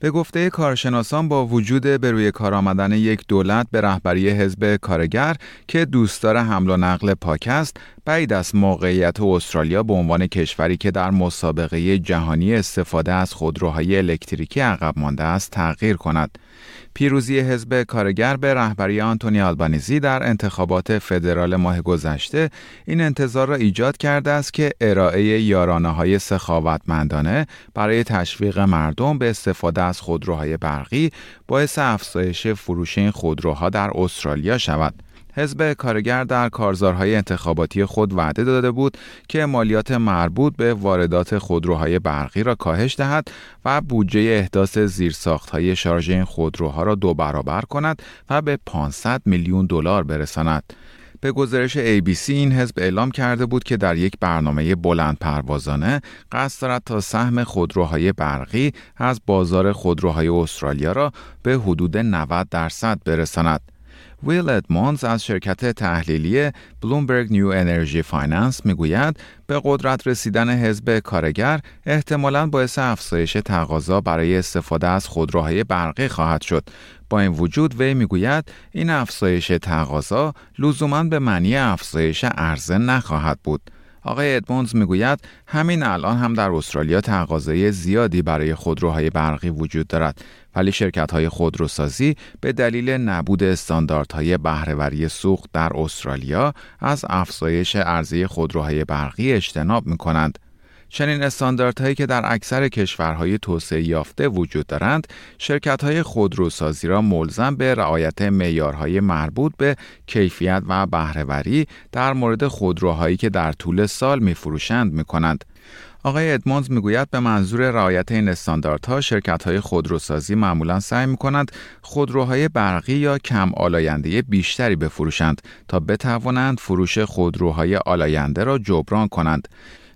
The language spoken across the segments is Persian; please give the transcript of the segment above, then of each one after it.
به گفته کارشناسان با وجود به روی کار آمدن یک دولت به رهبری حزب کارگر که دوستدار حمل و نقل پاک است بعید است موقعیت استرالیا به عنوان کشوری که در مسابقه جهانی استفاده از خودروهای الکتریکی عقب مانده است تغییر کند پیروزی حزب کارگر به رهبری آنتونی آلبانیزی در انتخابات فدرال ماه گذشته این انتظار را ایجاد کرده است که ارائه یارانه های سخاوتمندانه برای تشویق مردم به استفاده از خودروهای برقی باعث افزایش فروش این خودروها در استرالیا شود. حزب کارگر در کارزارهای انتخاباتی خود وعده داده بود که مالیات مربوط به واردات خودروهای برقی را کاهش دهد و بودجه احداث زیرساختهای شارژ این خودروها را دو برابر کند و به 500 میلیون دلار برساند. به گزارش ABC این حزب اعلام کرده بود که در یک برنامه بلند پروازانه قصد دارد تا سهم خودروهای برقی از بازار خودروهای استرالیا را به حدود 90 درصد برساند. ویل ادمونز از شرکت تحلیلی Bloomberg New Energy Finance می‌گوید به قدرت رسیدن حزب کارگر احتمالاً باعث افزایش تقاضا برای استفاده از خودروهای برقی خواهد شد. با این وجود وی می‌گوید این افزایش تقاضا لزوما به معنی افزایش عرضه نخواهد بود. آقای ادمونز می‌گوید همین الان هم در استرالیا تقاضای زیادی برای خودروهای برقی وجود دارد. ولی شرکت های خودروسازی به دلیل نبود استانداردهای بهرهوری سوخت در استرالیا از افزایش عرضه خودروهای برقی اجتناب می کنند. چنین استانداردهایی که در اکثر کشورهای توسعه یافته وجود دارند، شرکت‌های خودروسازی را ملزم به رعایت معیارهای مربوط به کیفیت و بهرهوری در مورد خودروهایی که در طول سال می‌فروشند می‌کنند. آقای ادمونز می‌گوید به منظور رعایت این استانداردها شرکت های خودروسازی معمولا سعی می کنند خودروهای برقی یا کم آلاینده بیشتری بفروشند تا بتوانند فروش خودروهای آلاینده را جبران کنند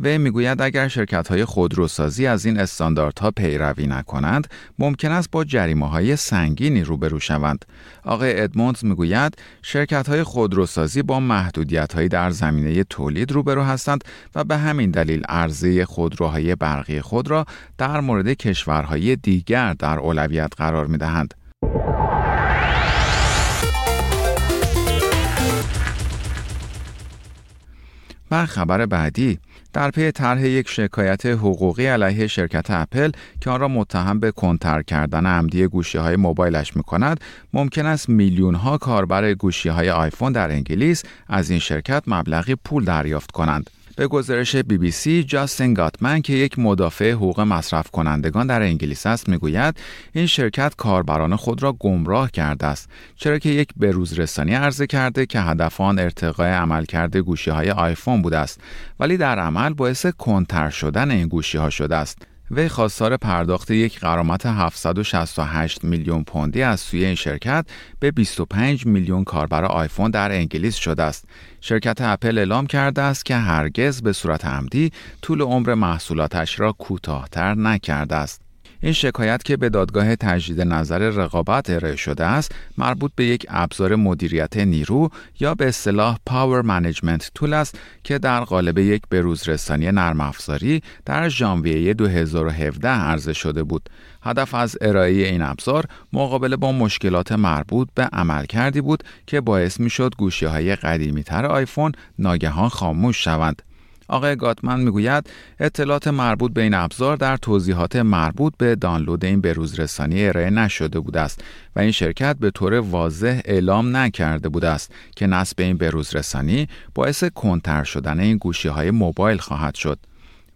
و می‌گوید اگر شرکت های خودروسازی از این استانداردها پیروی نکنند ممکن است با جریمه های سنگینی روبرو شوند آقای ادموندز می‌گوید شرکت های خودروسازی با محدودیت هایی در زمینه تولید روبرو هستند و به همین دلیل عرضه خودروهای برقی خود را در مورد کشورهای دیگر در اولویت قرار می دهند. و خبر بعدی در پی طرح یک شکایت حقوقی علیه شرکت اپل که آن را متهم به کنتر کردن عمدی گوشی های موبایلش می کند ممکن است میلیون ها کاربر گوشی های آیفون در انگلیس از این شرکت مبلغی پول دریافت کنند. به گزارش بی بی سی جاستین گاتمن که یک مدافع حقوق مصرف کنندگان در انگلیس است می‌گوید این شرکت کاربران خود را گمراه کرده است چرا که یک بروز رسانی عرضه کرده که هدف آن ارتقای عملکرد گوشی های آیفون بوده است ولی در عمل باعث کنتر شدن این گوشی ها شده است. وی خواستار پرداخت یک قرامت 768 میلیون پوندی از سوی این شرکت به 25 میلیون کاربر آیفون در انگلیس شده است. شرکت اپل اعلام کرده است که هرگز به صورت عمدی طول عمر محصولاتش را کوتاهتر نکرده است. این شکایت که به دادگاه تجدید نظر رقابت ارائه شده است مربوط به یک ابزار مدیریت نیرو یا به اصطلاح power management tool است که در قالب یک بروزرسانی نرم افزاری در ژانویه 2017 عرضه شده بود هدف از ارائه این ابزار مقابله با مشکلات مربوط به عملکردی بود که باعث می شد گوشی های قدیمی تر آیفون ناگهان خاموش شوند. آقای گاتمن می‌گوید اطلاعات مربوط به این ابزار در توضیحات مربوط به دانلود این بروزرسانی ارائه نشده بوده است و این شرکت به طور واضح اعلام نکرده بوده است که نصب این بروزرسانی باعث کنتر شدن این گوشی های موبایل خواهد شد.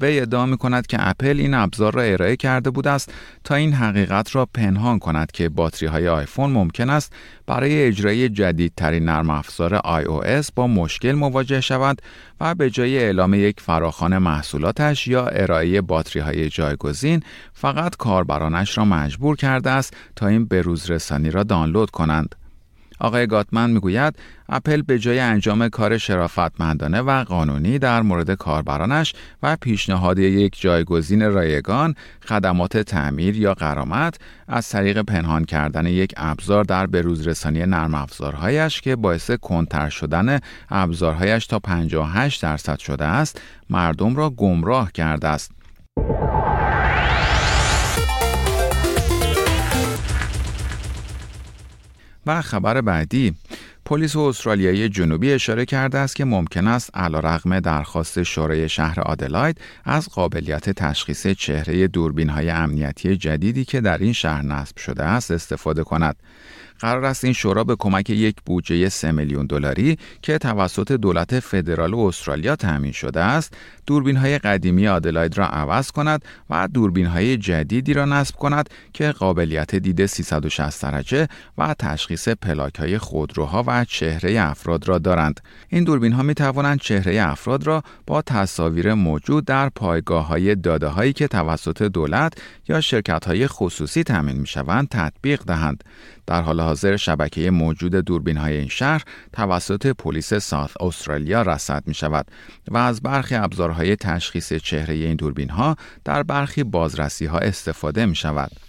وی ادعا می کند که اپل این ابزار را ارائه کرده بود است تا این حقیقت را پنهان کند که باتری های آیفون ممکن است برای اجرای جدیدترین نرم افزار iOS با مشکل مواجه شود و به جای اعلام یک فراخان محصولاتش یا ارائه باتری های جایگزین فقط کاربرانش را مجبور کرده است تا این بروز رسانی را دانلود کنند. آقای گاتمن می‌گوید اپل به جای انجام کار شرافتمندانه و قانونی در مورد کاربرانش و پیشنهاد یک جایگزین رایگان خدمات تعمیر یا قرامت از طریق پنهان کردن یک ابزار در بروزرسانی نرم افزارهایش که باعث کنتر شدن ابزارهایش تا 58 درصد شده است مردم را گمراه کرده است. و خبر بعدی پلیس استرالیایی جنوبی اشاره کرده است که ممکن است علیرغم درخواست شورای شهر آدلاید از قابلیت تشخیص چهره دوربین های امنیتی جدیدی که در این شهر نصب شده است استفاده کند. قرار است این شورا به کمک یک بودجه 3 میلیون دلاری که توسط دولت فدرال استرالیا تامین شده است دوربین های قدیمی آدلاید را عوض کند و دوربین های جدیدی را نصب کند که قابلیت دید 360 درجه و تشخیص پلاک های خودروها و چهره افراد را دارند. این دوربین ها می توانند چهره افراد را با تصاویر موجود در پایگاه های داده هایی که توسط دولت یا شرکت های خصوصی تامین می شوند تطبیق دهند. در حال حاضر شبکه موجود دوربین های این شهر توسط پلیس ساث استرالیا رصد می شود و از برخی ابزارهای تشخیص چهره این دوربین ها در برخی بازرسی ها استفاده می شود.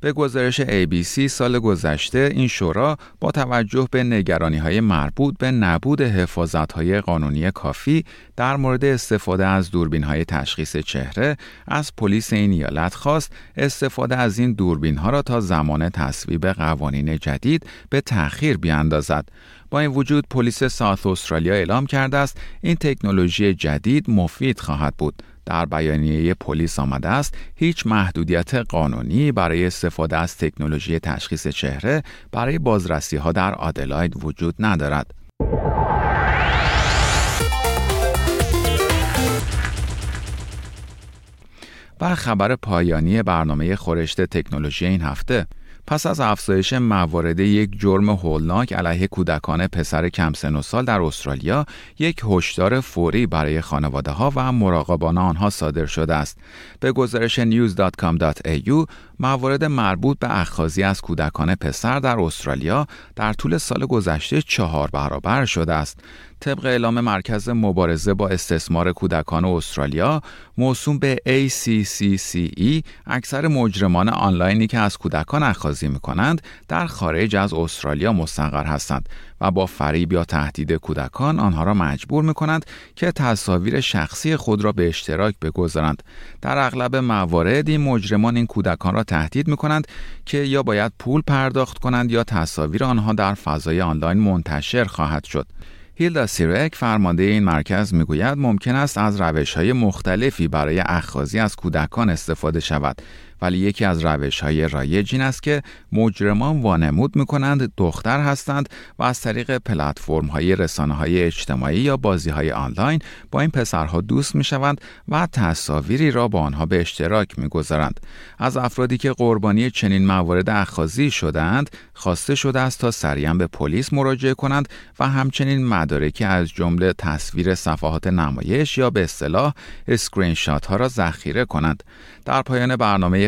به گزارش ABC سال گذشته این شورا با توجه به نگرانی های مربوط به نبود حفاظت های قانونی کافی در مورد استفاده از دوربین های تشخیص چهره از پلیس این ایالت خواست استفاده از این دوربین ها را تا زمان تصویب قوانین جدید به تأخیر بیاندازد. با این وجود پلیس ساوت استرالیا اعلام کرده است این تکنولوژی جدید مفید خواهد بود در بیانیه پلیس آمده است هیچ محدودیت قانونی برای استفاده از تکنولوژی تشخیص چهره برای بازرسی ها در آدلاید وجود ندارد. و خبر پایانی برنامه خورشت تکنولوژی این هفته پس از افزایش موارد یک جرم هولناک علیه کودکان پسر کم سن و سال در استرالیا یک هشدار فوری برای خانواده ها و مراقبان آنها صادر شده است. به گزارش news.com.au موارد مربوط به اخاذی از کودکان پسر در استرالیا در طول سال گذشته چهار برابر شده است. طبق اعلام مرکز مبارزه با استثمار کودکان استرالیا موسوم به ACCCE اکثر مجرمان آنلاینی که از کودکان اخاذی می کنند در خارج از استرالیا مستقر هستند و با فریب یا تهدید کودکان آنها را مجبور می کنند که تصاویر شخصی خود را به اشتراک بگذارند. در اغلب موارد این مجرمان این کودکان را تهدید می کنند که یا باید پول پرداخت کنند یا تصاویر آنها در فضای آنلاین منتشر خواهد شد. هیلدا سیرک فرمانده این مرکز می‌گوید ممکن است از روش های مختلفی برای اخاذی از کودکان استفاده شود. ولی یکی از روش های رایج این است که مجرمان وانمود می کنند دختر هستند و از طریق پلتفرم های رسانه های اجتماعی یا بازی های آنلاین با این پسرها دوست می شوند و تصاویری را با آنها به اشتراک می گذارند. از افرادی که قربانی چنین موارد اخاذی شدند خواسته شده است تا سریعا به پلیس مراجعه کنند و همچنین مدارکی از جمله تصویر صفحات نمایش یا به اصطلاح screen ها را ذخیره کنند. در پایان برنامه